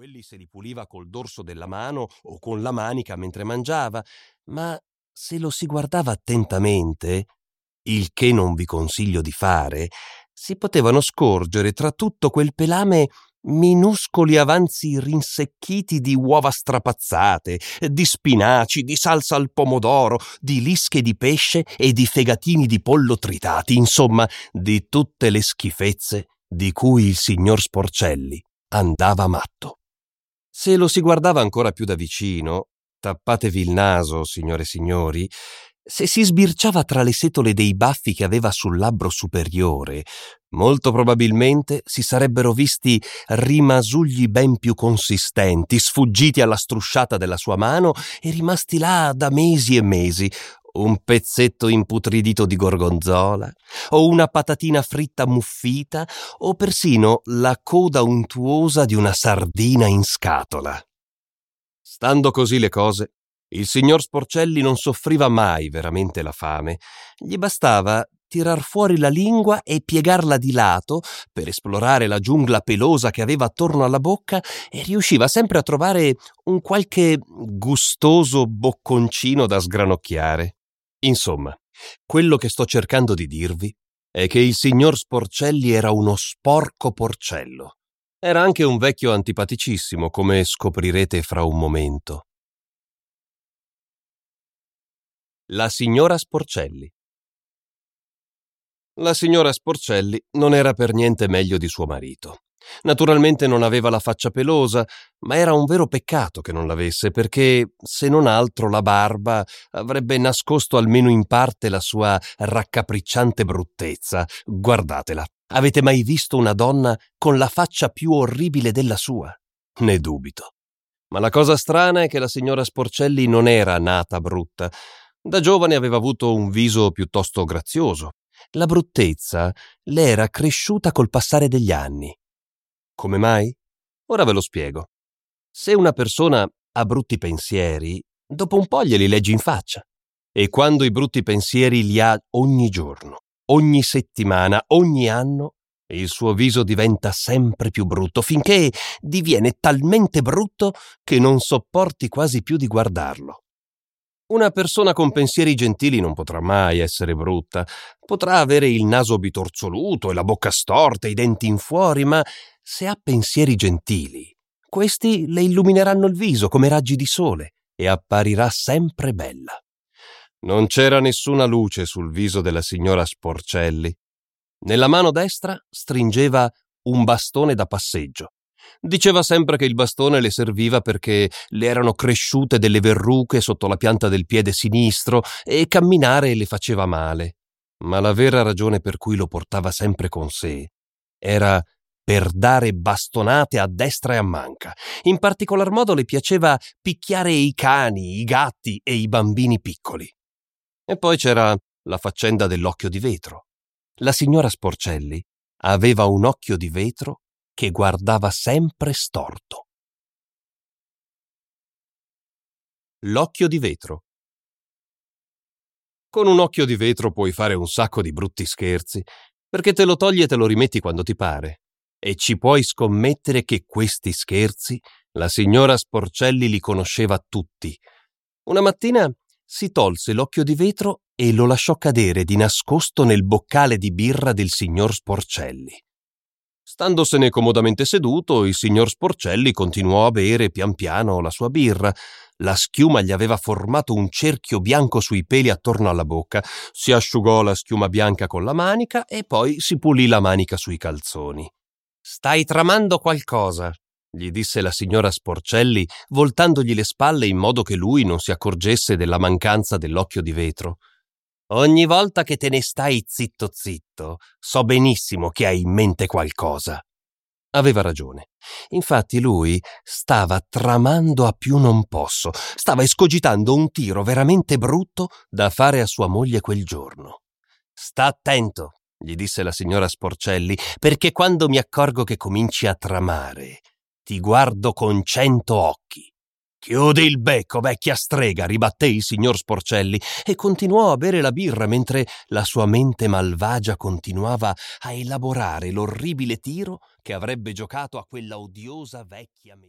Quelli se li puliva col dorso della mano o con la manica mentre mangiava, ma se lo si guardava attentamente, il che non vi consiglio di fare, si potevano scorgere tra tutto quel pelame minuscoli avanzi rinsecchiti di uova strapazzate, di spinaci, di salsa al pomodoro, di lische di pesce e di fegatini di pollo tritati, insomma, di tutte le schifezze di cui il signor Sporcelli andava matto. Se lo si guardava ancora più da vicino, tappatevi il naso, signore e signori, se si sbirciava tra le setole dei baffi che aveva sul labbro superiore, molto probabilmente si sarebbero visti rimasugli ben più consistenti, sfuggiti alla strusciata della sua mano e rimasti là da mesi e mesi, un pezzetto imputridito di gorgonzola, o una patatina fritta muffita, o persino la coda untuosa di una sardina in scatola. Stando così le cose, il signor Sporcelli non soffriva mai veramente la fame. Gli bastava tirar fuori la lingua e piegarla di lato per esplorare la giungla pelosa che aveva attorno alla bocca e riusciva sempre a trovare un qualche gustoso bocconcino da sgranocchiare. Insomma, quello che sto cercando di dirvi è che il signor Sporcelli era uno sporco porcello. Era anche un vecchio antipaticissimo, come scoprirete fra un momento. La signora Sporcelli. La signora Sporcelli non era per niente meglio di suo marito. Naturalmente non aveva la faccia pelosa, ma era un vero peccato che non l'avesse, perché se non altro la barba avrebbe nascosto almeno in parte la sua raccapricciante bruttezza. Guardatela. Avete mai visto una donna con la faccia più orribile della sua? Ne dubito. Ma la cosa strana è che la signora Sporcelli non era nata brutta, da giovane aveva avuto un viso piuttosto grazioso. La bruttezza le era cresciuta col passare degli anni. Come mai? Ora ve lo spiego. Se una persona ha brutti pensieri, dopo un po' glieli leggi in faccia. E quando i brutti pensieri li ha ogni giorno, ogni settimana, ogni anno, il suo viso diventa sempre più brutto, finché diviene talmente brutto che non sopporti quasi più di guardarlo. Una persona con pensieri gentili non potrà mai essere brutta. Potrà avere il naso bitorzoluto e la bocca storta, i denti in fuori, ma se ha pensieri gentili, questi le illumineranno il viso come raggi di sole e apparirà sempre bella. Non c'era nessuna luce sul viso della signora Sporcelli. Nella mano destra stringeva un bastone da passeggio Diceva sempre che il bastone le serviva perché le erano cresciute delle verruche sotto la pianta del piede sinistro e camminare le faceva male. Ma la vera ragione per cui lo portava sempre con sé era per dare bastonate a destra e a manca. In particolar modo le piaceva picchiare i cani, i gatti e i bambini piccoli. E poi c'era la faccenda dell'occhio di vetro. La signora Sporcelli aveva un occhio di vetro che guardava sempre storto. L'occhio di vetro. Con un occhio di vetro puoi fare un sacco di brutti scherzi, perché te lo togli e te lo rimetti quando ti pare. E ci puoi scommettere che questi scherzi la signora Sporcelli li conosceva tutti. Una mattina si tolse l'occhio di vetro e lo lasciò cadere di nascosto nel boccale di birra del signor Sporcelli. Standosene comodamente seduto, il signor Sporcelli continuò a bere pian piano la sua birra. La schiuma gli aveva formato un cerchio bianco sui peli attorno alla bocca. Si asciugò la schiuma bianca con la manica e poi si pulì la manica sui calzoni. Stai tramando qualcosa, gli disse la signora Sporcelli, voltandogli le spalle in modo che lui non si accorgesse della mancanza dell'occhio di vetro. Ogni volta che te ne stai zitto zitto, so benissimo che hai in mente qualcosa. Aveva ragione. Infatti lui stava tramando a più non posso, stava escogitando un tiro veramente brutto da fare a sua moglie quel giorno. Sta attento, gli disse la signora Sporcelli, perché quando mi accorgo che cominci a tramare, ti guardo con cento occhi. Chiudi il becco, vecchia strega, ribatté il signor Sporcelli e continuò a bere la birra mentre la sua mente malvagia continuava a elaborare l'orribile tiro che avrebbe giocato a quella odiosa vecchia medicina.